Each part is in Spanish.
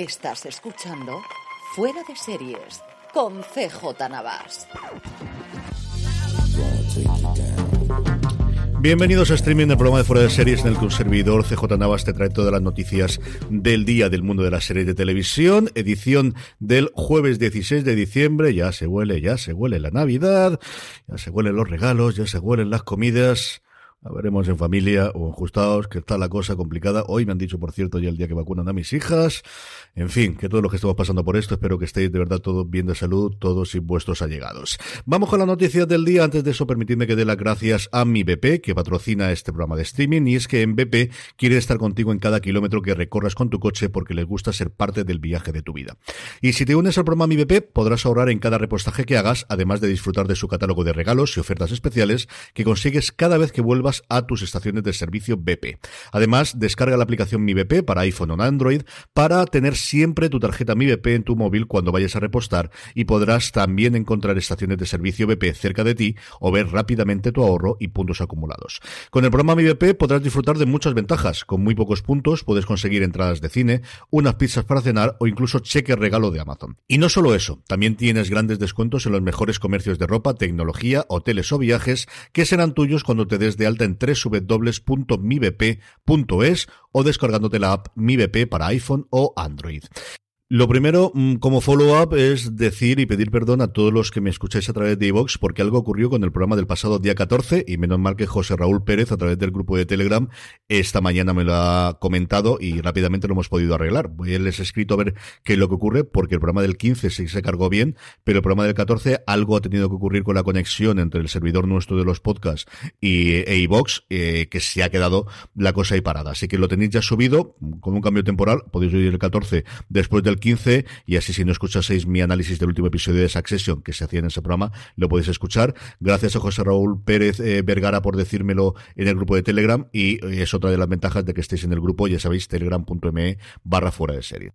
Estás escuchando Fuera de Series con CJ Navas. Bienvenidos a streaming del programa de Fuera de Series en el que un servidor CJ Navas te trae todas las noticias del día del mundo de las series de televisión, edición del jueves 16 de diciembre, ya se huele, ya se huele la Navidad, ya se huelen los regalos, ya se huelen las comidas, la veremos en familia o en justados, que está la cosa complicada. Hoy me han dicho, por cierto, ya el día que vacunan a mis hijas. En fin, que todos los que estamos pasando por esto, espero que estéis de verdad todos bien de salud, todos y vuestros allegados. Vamos con la noticia del día. Antes de eso, permitidme que dé las gracias a mi BP, que patrocina este programa de streaming. Y es que en BP quiere estar contigo en cada kilómetro que recorras con tu coche porque les gusta ser parte del viaje de tu vida. Y si te unes al programa Mi BP, podrás ahorrar en cada repostaje que hagas, además de disfrutar de su catálogo de regalos y ofertas especiales que consigues cada vez que vuelvas a tus estaciones de servicio BP. Además, descarga la aplicación Mi BP para iPhone o Android para tener siempre tu tarjeta Mi BP en tu móvil cuando vayas a repostar y podrás también encontrar estaciones de servicio BP cerca de ti o ver rápidamente tu ahorro y puntos acumulados. Con el programa Mi BP podrás disfrutar de muchas ventajas. Con muy pocos puntos puedes conseguir entradas de cine, unas pizzas para cenar o incluso cheque regalo de Amazon. Y no solo eso, también tienes grandes descuentos en los mejores comercios de ropa, tecnología, hoteles o viajes que serán tuyos cuando te des de alta en www.mibp.es o descargándote la app MiBP para iPhone o Android. Lo primero, mm, como follow-up, es decir y pedir perdón a todos los que me escucháis a través de iVox, porque algo ocurrió con el programa del pasado día 14, y menos mal que José Raúl Pérez, a través del grupo de Telegram, esta mañana me lo ha comentado y rápidamente lo hemos podido arreglar. Voy a les he escrito a ver qué es lo que ocurre, porque el programa del 15 sí se cargó bien, pero el programa del 14 algo ha tenido que ocurrir con la conexión entre el servidor nuestro de los podcasts y e eh, que se ha quedado la cosa ahí parada. Así que lo tenéis ya subido, con un cambio temporal, podéis oír el 14 después del 15 y así si no escuchaseis mi análisis del último episodio de Succession que se hacía en ese programa, lo podéis escuchar. Gracias a José Raúl Pérez eh, Vergara por decírmelo en el grupo de Telegram y eh, es otra de las ventajas de que estéis en el grupo, ya sabéis, telegram.me barra fuera de serie.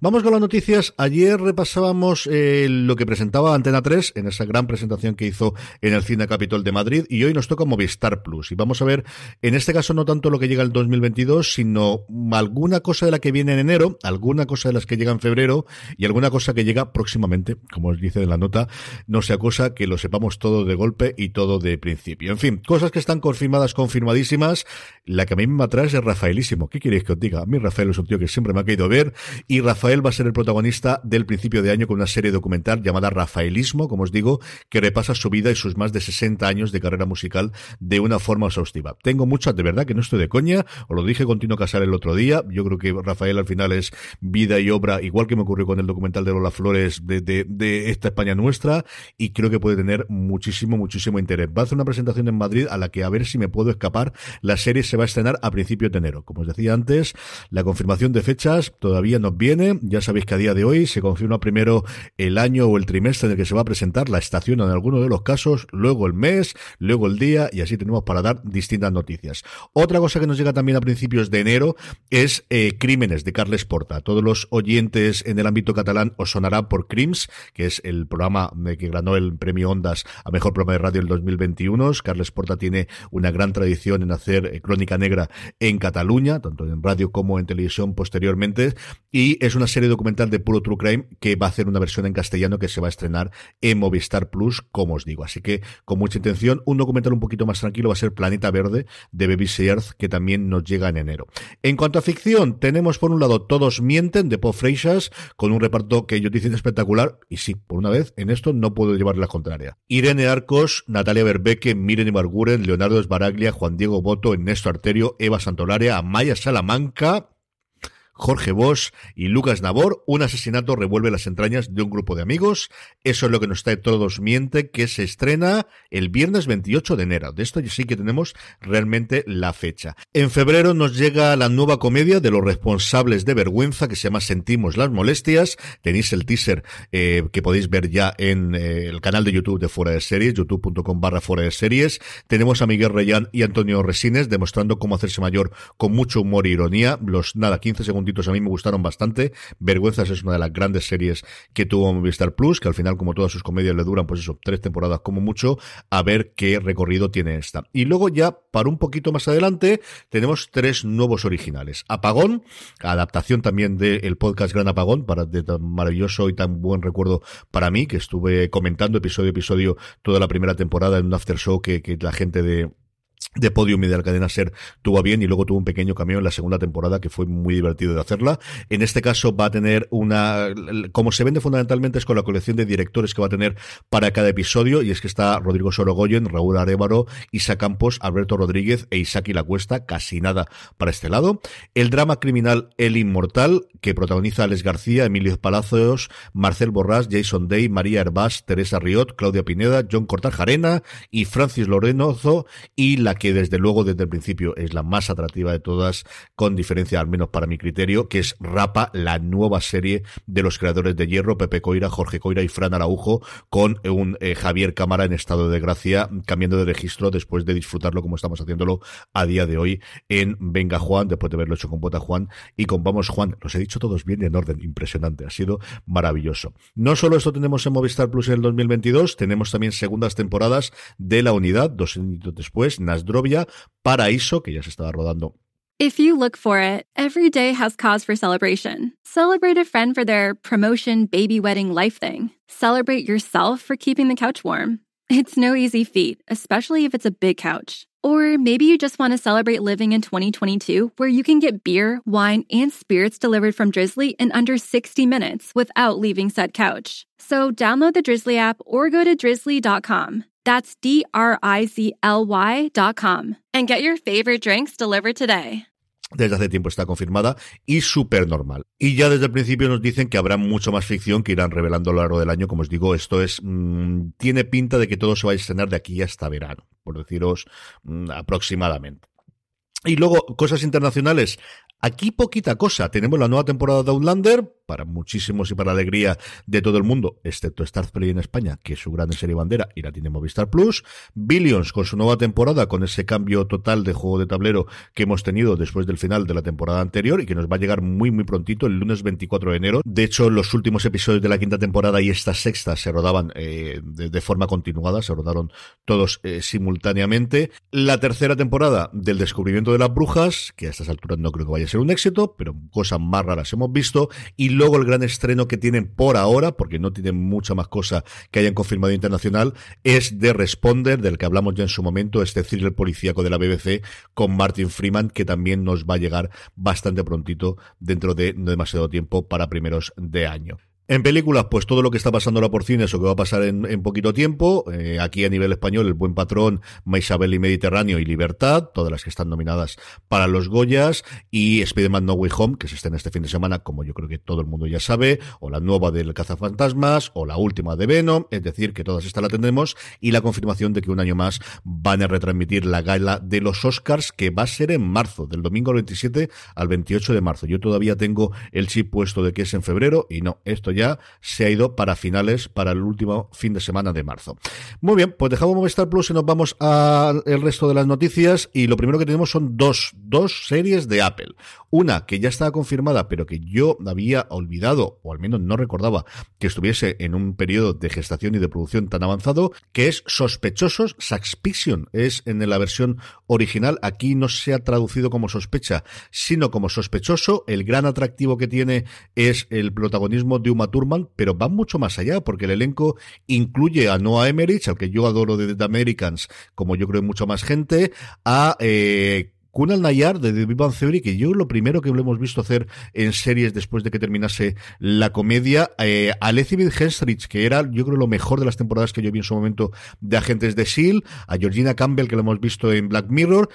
Vamos con las noticias. Ayer repasábamos eh, lo que presentaba Antena 3 en esa gran presentación que hizo en el Cine Capitol de Madrid y hoy nos toca Movistar Plus y vamos a ver, en este caso no tanto lo que llega el 2022, sino alguna cosa de la que viene en enero, alguna cosa de las que llega febrero y alguna cosa que llega próximamente, como os dice en la nota, no sea cosa que lo sepamos todo de golpe y todo de principio. En fin, cosas que están confirmadas, confirmadísimas. La que a mí me atrae es Rafaelísimo. ¿Qué queréis que os diga? A mí Rafael es un tío que siempre me ha querido ver y Rafael va a ser el protagonista del principio de año con una serie documental llamada Rafaelismo, como os digo, que repasa su vida y sus más de 60 años de carrera musical de una forma exhaustiva. Tengo muchas, de verdad, que no estoy de coña, os lo dije con Tino Casar el otro día, yo creo que Rafael al final es vida y obra igual que me ocurrió con el documental de Lola Flores de, esta España nuestra, y creo que puede tener muchísimo, muchísimo interés. Va a hacer una presentación en Madrid a la que a ver si me puedo escapar. La serie se va a estrenar a principios de enero. Como os decía antes, la confirmación de fechas todavía nos viene. Ya sabéis que a día de hoy se confirma primero el año o el trimestre en el que se va a presentar la estación en alguno de los casos, luego el mes, luego el día, y así tenemos para dar distintas noticias. Otra cosa que nos llega también a principios de enero es eh, Crímenes de Carles Porta. Todos los oyentes en el ámbito catalán os sonará por Crims, que es el programa que ganó el premio Ondas a Mejor Programa de Radio el 2021. Carles Porta tiene una gran tradición en hacer eh, crónica negra en Cataluña, tanto en radio como en televisión posteriormente, y es una serie documental de puro true crime que va a hacer una versión en castellano que se va a estrenar en Movistar Plus, como os digo. Así que con mucha intención, un documental un poquito más tranquilo va a ser Planeta Verde de BBC Earth, que también nos llega en enero. En cuanto a ficción, tenemos por un lado Todos mienten de Paul Con un reparto que yo dicen espectacular, y sí, por una vez, en esto no puedo llevarle la contraria. Irene Arcos, Natalia Berbeque, Miren Ibarguren, Leonardo Esbaraglia, Juan Diego Boto, Ernesto Arterio, Eva Santolaria, Amaya Salamanca, Jorge Bosch y Lucas Nabor, un asesinato revuelve las entrañas de un grupo de amigos. Eso es lo que nos trae Todos Miente, que se estrena el viernes 28 de enero. De esto sí que tenemos realmente la fecha. En febrero nos llega la nueva comedia de los responsables de vergüenza, que se llama Sentimos las Molestias. Tenéis el teaser eh, que podéis ver ya en eh, el canal de YouTube de Fuera de Series, youtube.com barra Fuera de Series. Tenemos a Miguel Reyán y Antonio Resines demostrando cómo hacerse mayor con mucho humor e ironía. Los, nada, 15 segundos a mí me gustaron bastante. Vergüenzas es una de las grandes series que tuvo Movistar Plus, que al final, como todas sus comedias, le duran, pues eso, tres temporadas como mucho, a ver qué recorrido tiene esta. Y luego ya, para un poquito más adelante, tenemos tres nuevos originales. Apagón, adaptación también del podcast Gran Apagón, para de tan maravilloso y tan buen recuerdo para mí, que estuve comentando episodio a episodio toda la primera temporada en un after show que la gente de de Podium y de la cadena Ser tuvo bien y luego tuvo un pequeño cambio en la segunda temporada que fue muy divertido de hacerla. En este caso va a tener una, como se vende fundamentalmente es con la colección de directores que va a tener para cada episodio y es que está Rodrigo Sorogoyen, Raúl Arevaro, Isa Campos, Alberto Rodríguez e Isaki La Cuesta, casi nada para este lado. El drama criminal El Inmortal que protagoniza Alex García, Emilio Palacios, Marcel Borrás, Jason Day, María Herbás, Teresa Riot, Claudia Pineda, John Cortar Jarena y Francis Lorenozo y la que desde luego desde el principio es la más atractiva de todas, con diferencia al menos para mi criterio, que es Rapa, la nueva serie de los creadores de Hierro, Pepe Coira, Jorge Coira y Fran Araujo, con un eh, Javier Cámara en estado de gracia, cambiando de registro después de disfrutarlo como estamos haciéndolo a día de hoy en Venga Juan, después de haberlo hecho con Bota Juan y con Vamos Juan. Los he dicho todos bien y en orden, impresionante, ha sido maravilloso. No solo esto tenemos en Movistar Plus en el 2022, tenemos también segundas temporadas de La Unidad, dos años después, Paraíso, que ya se estaba rodando If you look for it, every day has cause for celebration. Celebrate a friend for their promotion, baby wedding, life thing. Celebrate yourself for keeping the couch warm. It's no easy feat, especially if it's a big couch. Or maybe you just want to celebrate living in 2022, where you can get beer, wine, and spirits delivered from Drizzly in under 60 minutes without leaving said couch. So download the Drizzly app or go to drizzly.com. That's D R I Z L Y.com. And get your favorite drinks delivered today. Desde hace tiempo está confirmada y súper normal. Y ya desde el principio nos dicen que habrá mucho más ficción que irán revelando a lo largo del año. Como os digo, esto es. Mmm, tiene pinta de que todo se va a estrenar de aquí hasta verano, por deciros mmm, aproximadamente. Y luego, cosas internacionales. Aquí poquita cosa. Tenemos la nueva temporada de Outlander, para muchísimos y para alegría de todo el mundo, excepto Play en España, que es su gran serie bandera y la tiene Movistar Plus. Billions con su nueva temporada, con ese cambio total de juego de tablero que hemos tenido después del final de la temporada anterior y que nos va a llegar muy muy prontito, el lunes 24 de enero. De hecho, los últimos episodios de la quinta temporada y esta sexta se rodaban eh, de, de, forma continuada, se rodaron todos eh, simultáneamente. La tercera temporada del descubrimiento de las brujas, que a estas alturas no creo que vaya a ser un éxito, pero cosas más raras hemos visto. Y luego el gran estreno que tienen por ahora, porque no tienen mucha más cosa que hayan confirmado internacional, es The Responder, del que hablamos ya en su momento, este thriller policíaco de la BBC con Martin Freeman, que también nos va a llegar bastante prontito dentro de no demasiado tiempo para primeros de año. En películas, pues todo lo que está pasando ahora por cines o que va a pasar en, en poquito tiempo. Eh, aquí a nivel español, El Buen Patrón, Maisabel y Mediterráneo y Libertad, todas las que están nominadas para los Goyas. Y Spider-Man No Way Home, que se en este fin de semana, como yo creo que todo el mundo ya sabe. O la nueva del Cazafantasmas, o la última de Venom. Es decir, que todas estas la tendremos. Y la confirmación de que un año más van a retransmitir la gala de los Oscars, que va a ser en marzo, del domingo 27 al 28 de marzo. Yo todavía tengo el chip puesto de que es en febrero, y no, esto ya se ha ido para finales, para el último fin de semana de marzo. Muy bien, pues dejamos Movistar Plus y nos vamos al resto de las noticias y lo primero que tenemos son dos, dos series de Apple. Una que ya estaba confirmada, pero que yo había olvidado, o al menos no recordaba que estuviese en un periodo de gestación y de producción tan avanzado, que es Sospechosos Suspicion. Es en la versión original, aquí no se ha traducido como sospecha, sino como sospechoso. El gran atractivo que tiene es el protagonismo de Uma Thurman, pero va mucho más allá, porque el elenco incluye a Noah Emmerich, al que yo adoro de The Americans, como yo creo mucho más gente, a eh, Kunal Nayar de The Big Theory, que yo lo primero que lo hemos visto hacer en series después de que terminase la comedia, eh, a Elizabeth Henstridge, que era yo creo lo mejor de las temporadas que yo vi en su momento de Agentes de S.H.I.E.L.D., a Georgina Campbell, que lo hemos visto en Black Mirror,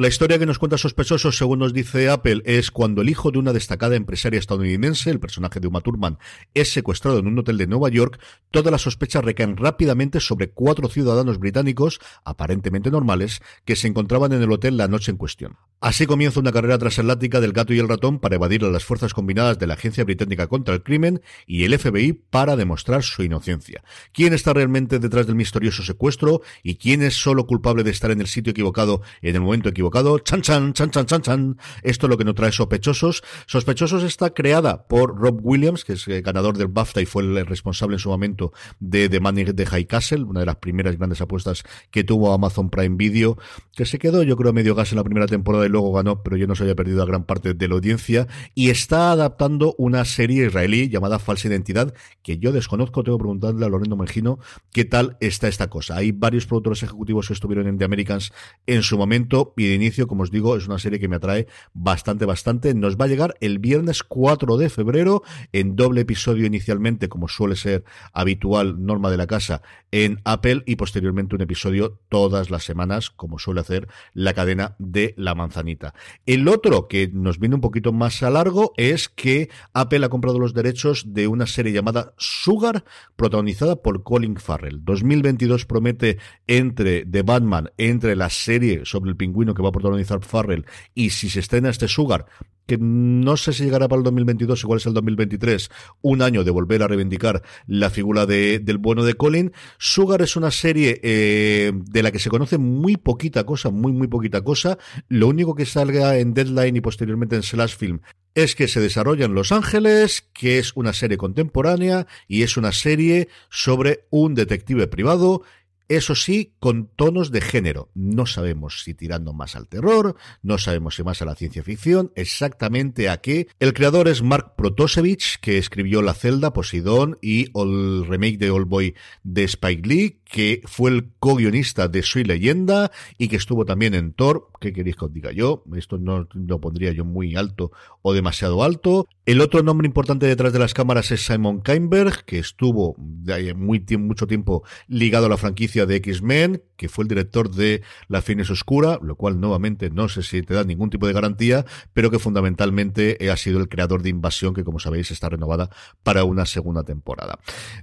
la historia que nos cuenta Sospechosos, según nos dice Apple, es cuando el hijo de una destacada empresaria estadounidense, el personaje de Uma Thurman, es secuestrado en un hotel de Nueva York, todas las sospechas recaen rápidamente sobre cuatro ciudadanos británicos, aparentemente normales, que se encontraban en el hotel la noche en cuestión. Así comienza una carrera transatlántica del gato y el ratón para evadir a las fuerzas combinadas de la Agencia Británica contra el Crimen y el FBI para demostrar su inocencia. ¿Quién está realmente detrás del misterioso secuestro y quién es solo culpable de estar en el sitio equivocado en el momento equivocado? Chan, chan, chan, chan, chan, chan. Esto es lo que nos trae Sospechosos. Sospechosos está creada por Rob Williams, que es el ganador del BAFTA y fue el responsable en su momento de The Money de High Castle, una de las primeras grandes apuestas que tuvo Amazon Prime Video, que se quedó, yo creo, medio gas en la primera temporada y luego ganó, pero yo no se había perdido a gran parte de la audiencia. Y está adaptando una serie israelí llamada Falsa Identidad, que yo desconozco, tengo que preguntarle a Lorenzo Mengino qué tal está esta cosa. Hay varios productores ejecutivos que estuvieron en The Americans en su momento y de inicio, como os digo, es una serie que me atrae bastante, bastante. Nos va a llegar el viernes 4 de febrero en doble episodio inicialmente, como suele ser habitual, norma de la casa, en Apple y posteriormente un episodio todas las semanas, como suele hacer la cadena de la manzanita. El otro que nos viene un poquito más a largo es que Apple ha comprado los derechos de una serie llamada Sugar, protagonizada por Colin Farrell. 2022 promete entre The Batman, entre la serie sobre el pingüino que va a protagonizar Farrell y si se estrena este Sugar, que no sé si llegará para el 2022, igual es el 2023, un año de volver a reivindicar la figura de, del bueno de Colin. Sugar es una serie eh, de la que se conoce muy poquita cosa, muy, muy poquita cosa. Lo único que salga en Deadline y posteriormente en Slash Film es que se desarrolla en Los Ángeles, que es una serie contemporánea y es una serie sobre un detective privado eso sí, con tonos de género. No sabemos si tirando más al terror, no sabemos si más a la ciencia ficción, exactamente a qué. El creador es Mark Protosevich, que escribió La Celda, Poseidón y el remake de Old Boy de Spike Lee, que fue el co-guionista de Soy Leyenda y que estuvo también en Thor. ¿Qué queréis que os diga yo? Esto no lo pondría yo muy alto o demasiado alto. El otro nombre importante detrás de las cámaras es Simon Kainberg, que estuvo muy, mucho tiempo ligado a la franquicia de X-Men, que fue el director de La Fines Oscura, lo cual nuevamente no sé si te da ningún tipo de garantía, pero que fundamentalmente ha sido el creador de Invasión, que como sabéis está renovada para una segunda temporada.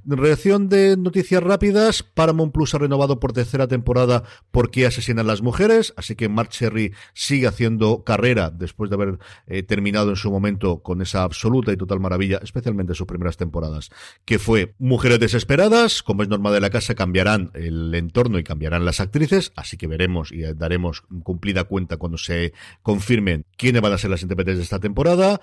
Reacción de noticias rápidas, Paramount Plus ha renovado por tercera temporada por qué asesinan las mujeres, así que Mark Cherry sigue haciendo carrera después de haber eh, terminado en su momento con esa absoluta y total maravilla, especialmente en sus primeras temporadas, que fue Mujeres Desesperadas, como es norma de la casa, cambiarán el el entorno y cambiarán las actrices, así que veremos y daremos cumplida cuenta cuando se confirmen quiénes van a ser las intérpretes de esta temporada.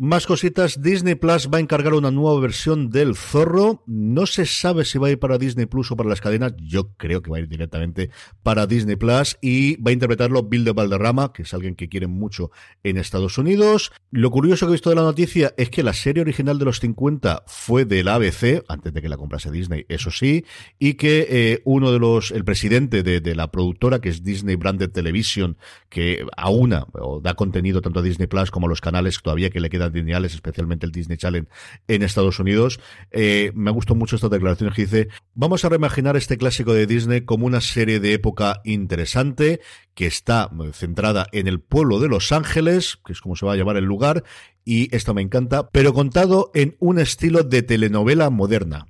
Más cositas, Disney Plus va a encargar una nueva versión del Zorro. No se sabe si va a ir para Disney Plus o para las cadenas. Yo creo que va a ir directamente para Disney Plus y va a interpretarlo Bill de Valderrama, que es alguien que quieren mucho en Estados Unidos. Lo curioso que he visto de la noticia es que la serie original de los 50 fue del ABC, antes de que la comprase Disney, eso sí, y que eh, uno de los, el presidente de, de, la productora, que es Disney Branded Television, que aúna o da contenido tanto a Disney Plus como a los canales todavía que le quedan lineales, especialmente el Disney Channel en Estados Unidos. Eh, me gustó mucho esta declaración que dice, vamos a reimaginar este clásico de Disney como una serie de época interesante que está centrada en el pueblo de Los Ángeles, que es como se va a llamar el lugar, y esto me encanta, pero contado en un estilo de telenovela moderna.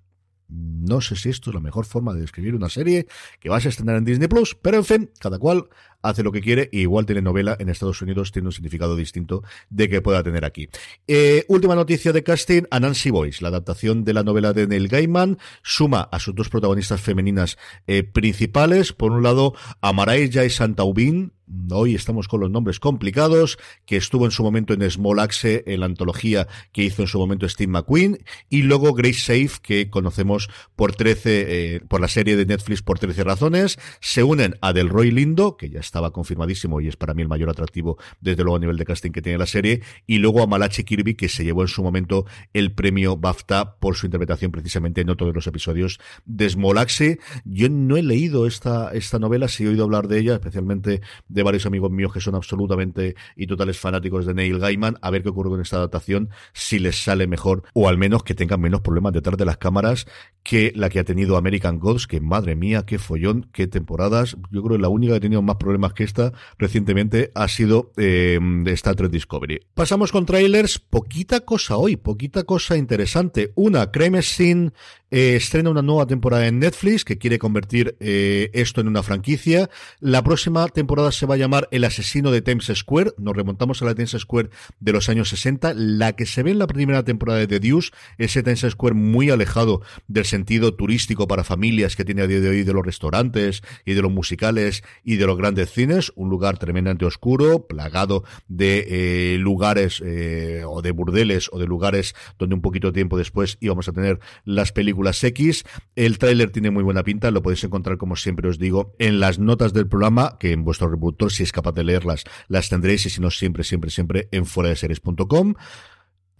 No sé si esto es la mejor forma de describir una serie que vas a estrenar en Disney Plus, pero en fin, cada cual hace lo que quiere, y igual telenovela en Estados Unidos tiene un significado distinto de que pueda tener aquí. Eh, última noticia de casting, a Nancy Boyce, la adaptación de la novela de Neil Gaiman, suma a sus dos protagonistas femeninas eh, principales, por un lado a Maraya y Santaubin, hoy estamos con los nombres complicados, que estuvo en su momento en Small Axe, en la antología que hizo en su momento Steve McQueen, y luego Grace Safe, que conocemos por 13, eh, por la serie de Netflix por 13 razones, se unen a Delroy Lindo, que ya estaba confirmadísimo y es para mí el mayor atractivo, desde luego a nivel de casting que tiene la serie, y luego a Malachi Kirby, que se llevó en su momento el premio BAFTA por su interpretación precisamente en otro de los episodios de Small Axe. Yo no he leído esta, esta novela, sí he oído hablar de ella, especialmente de varios amigos míos que son absolutamente y totales fanáticos de Neil Gaiman, a ver qué ocurre con esta adaptación, si les sale mejor, o al menos que tengan menos problemas detrás de las cámaras que la que ha tenido American Gods, que madre mía, qué follón, qué temporadas. Yo creo que la única que ha tenido más problemas que esta recientemente ha sido eh, Star Trek Discovery. Pasamos con trailers, poquita cosa hoy, poquita cosa interesante. Una, Crime eh, estrena una nueva temporada en Netflix que quiere convertir eh, esto en una franquicia. La próxima temporada se va a llamar El asesino de Times Square. Nos remontamos a la Times Square de los años 60. La que se ve en la primera temporada de The Deuce, ese Times Square muy alejado del sentido turístico para familias que tiene a día de hoy de los restaurantes y de los musicales y de los grandes cines. Un lugar tremendamente oscuro, plagado de eh, lugares o de burdeles o de lugares donde un poquito tiempo después íbamos a tener las películas X. El tráiler tiene muy buena pinta, lo podéis encontrar como siempre os digo en las notas del programa, que en vuestro reproductor si es capaz de leerlas las tendréis y si no siempre, siempre, siempre en fuera de.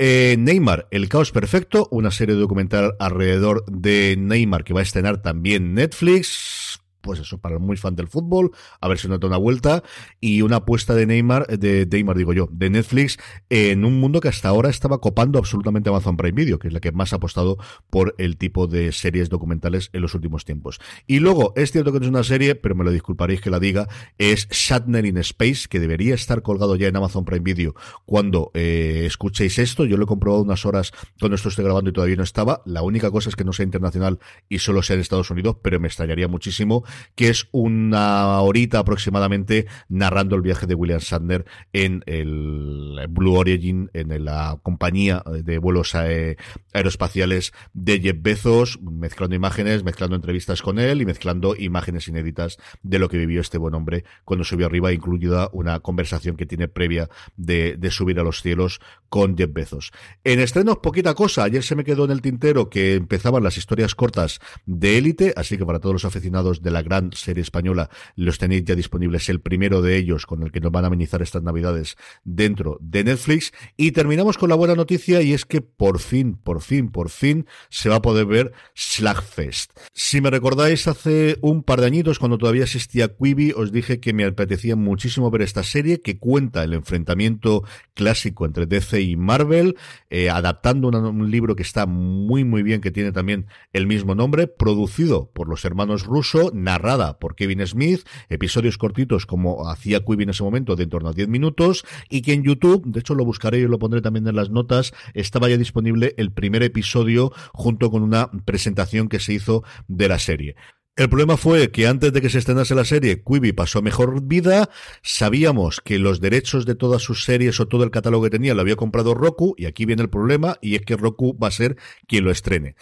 Eh, Neymar, El Caos Perfecto, una serie documental alrededor de Neymar que va a estrenar también Netflix pues eso, para muy fan del fútbol, a ver si nos da una vuelta, y una apuesta de Neymar, de Neymar digo yo, de Netflix, en un mundo que hasta ahora estaba copando absolutamente Amazon Prime Video, que es la que más ha apostado por el tipo de series documentales en los últimos tiempos. Y luego, es cierto que no es una serie, pero me lo disculparéis que la diga, es Shatner in Space, que debería estar colgado ya en Amazon Prime Video cuando eh, escuchéis esto. Yo lo he comprobado unas horas cuando esto estoy grabando y todavía no estaba. La única cosa es que no sea internacional y solo sea en Estados Unidos, pero me extrañaría muchísimo que es una horita aproximadamente narrando el viaje de William Shatner en el Blue Origin, en la compañía de vuelos aeroespaciales de Jeff Bezos, mezclando imágenes, mezclando entrevistas con él y mezclando imágenes inéditas de lo que vivió este buen hombre cuando subió arriba, incluida una conversación que tiene previa de, de subir a los cielos con Jeff Bezos. En estrenos, poquita cosa. Ayer se me quedó en el tintero que empezaban las historias cortas de élite, así que para todos los aficionados de la gran serie española los tenéis ya disponibles. El primero de ellos con el que nos van a amenizar estas navidades dentro de Netflix. Y terminamos con la buena noticia y es que por fin, por fin, por fin se va a poder ver Slagfest. Si me recordáis, hace un par de añitos, cuando todavía existía Quibi, os dije que me apetecía muchísimo ver esta serie que cuenta el enfrentamiento clásico entre DC y Marvel, eh, adaptando un libro que está muy, muy bien, que tiene también el mismo nombre, producido por los hermanos Russo, narrada por Kevin Smith, episodios cortitos como hacía Quibi en ese momento, de en torno a 10 minutos, y que en YouTube, de hecho lo buscaré y lo pondré también en las notas, estaba ya disponible el primer episodio junto con una presentación que se hizo de la serie. El problema fue que antes de que se estrenase la serie, Quibi pasó mejor vida. Sabíamos que los derechos de todas sus series o todo el catálogo que tenía lo había comprado Roku, y aquí viene el problema, y es que Roku va a ser quien lo estrene.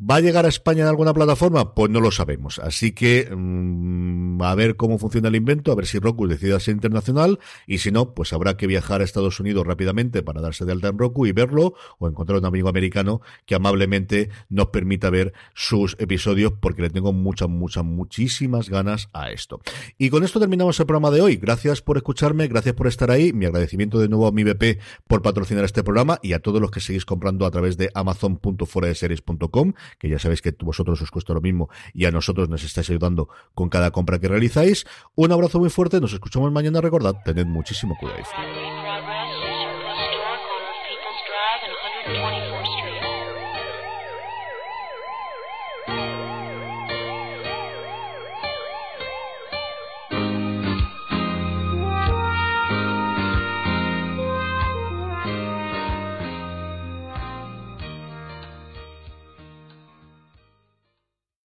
¿Va a llegar a España en alguna plataforma? Pues no lo sabemos. Así que mmm, a ver cómo funciona el invento, a ver si Roku decide ser internacional, y si no, pues habrá que viajar a Estados Unidos rápidamente para darse de alta en Roku y verlo, o encontrar un amigo americano que amablemente nos permita ver sus episodios, porque le tengo mucha muchas, muchísimas ganas a esto. Y con esto terminamos el programa de hoy. Gracias por escucharme, gracias por estar ahí. Mi agradecimiento de nuevo a mi BP por patrocinar este programa y a todos los que seguís comprando a través de amazon.foradeseries.com, que ya sabéis que vosotros os cuesta lo mismo y a nosotros nos estáis ayudando con cada compra que realizáis. Un abrazo muy fuerte, nos escuchamos mañana. Recordad, tened muchísimo cuidado.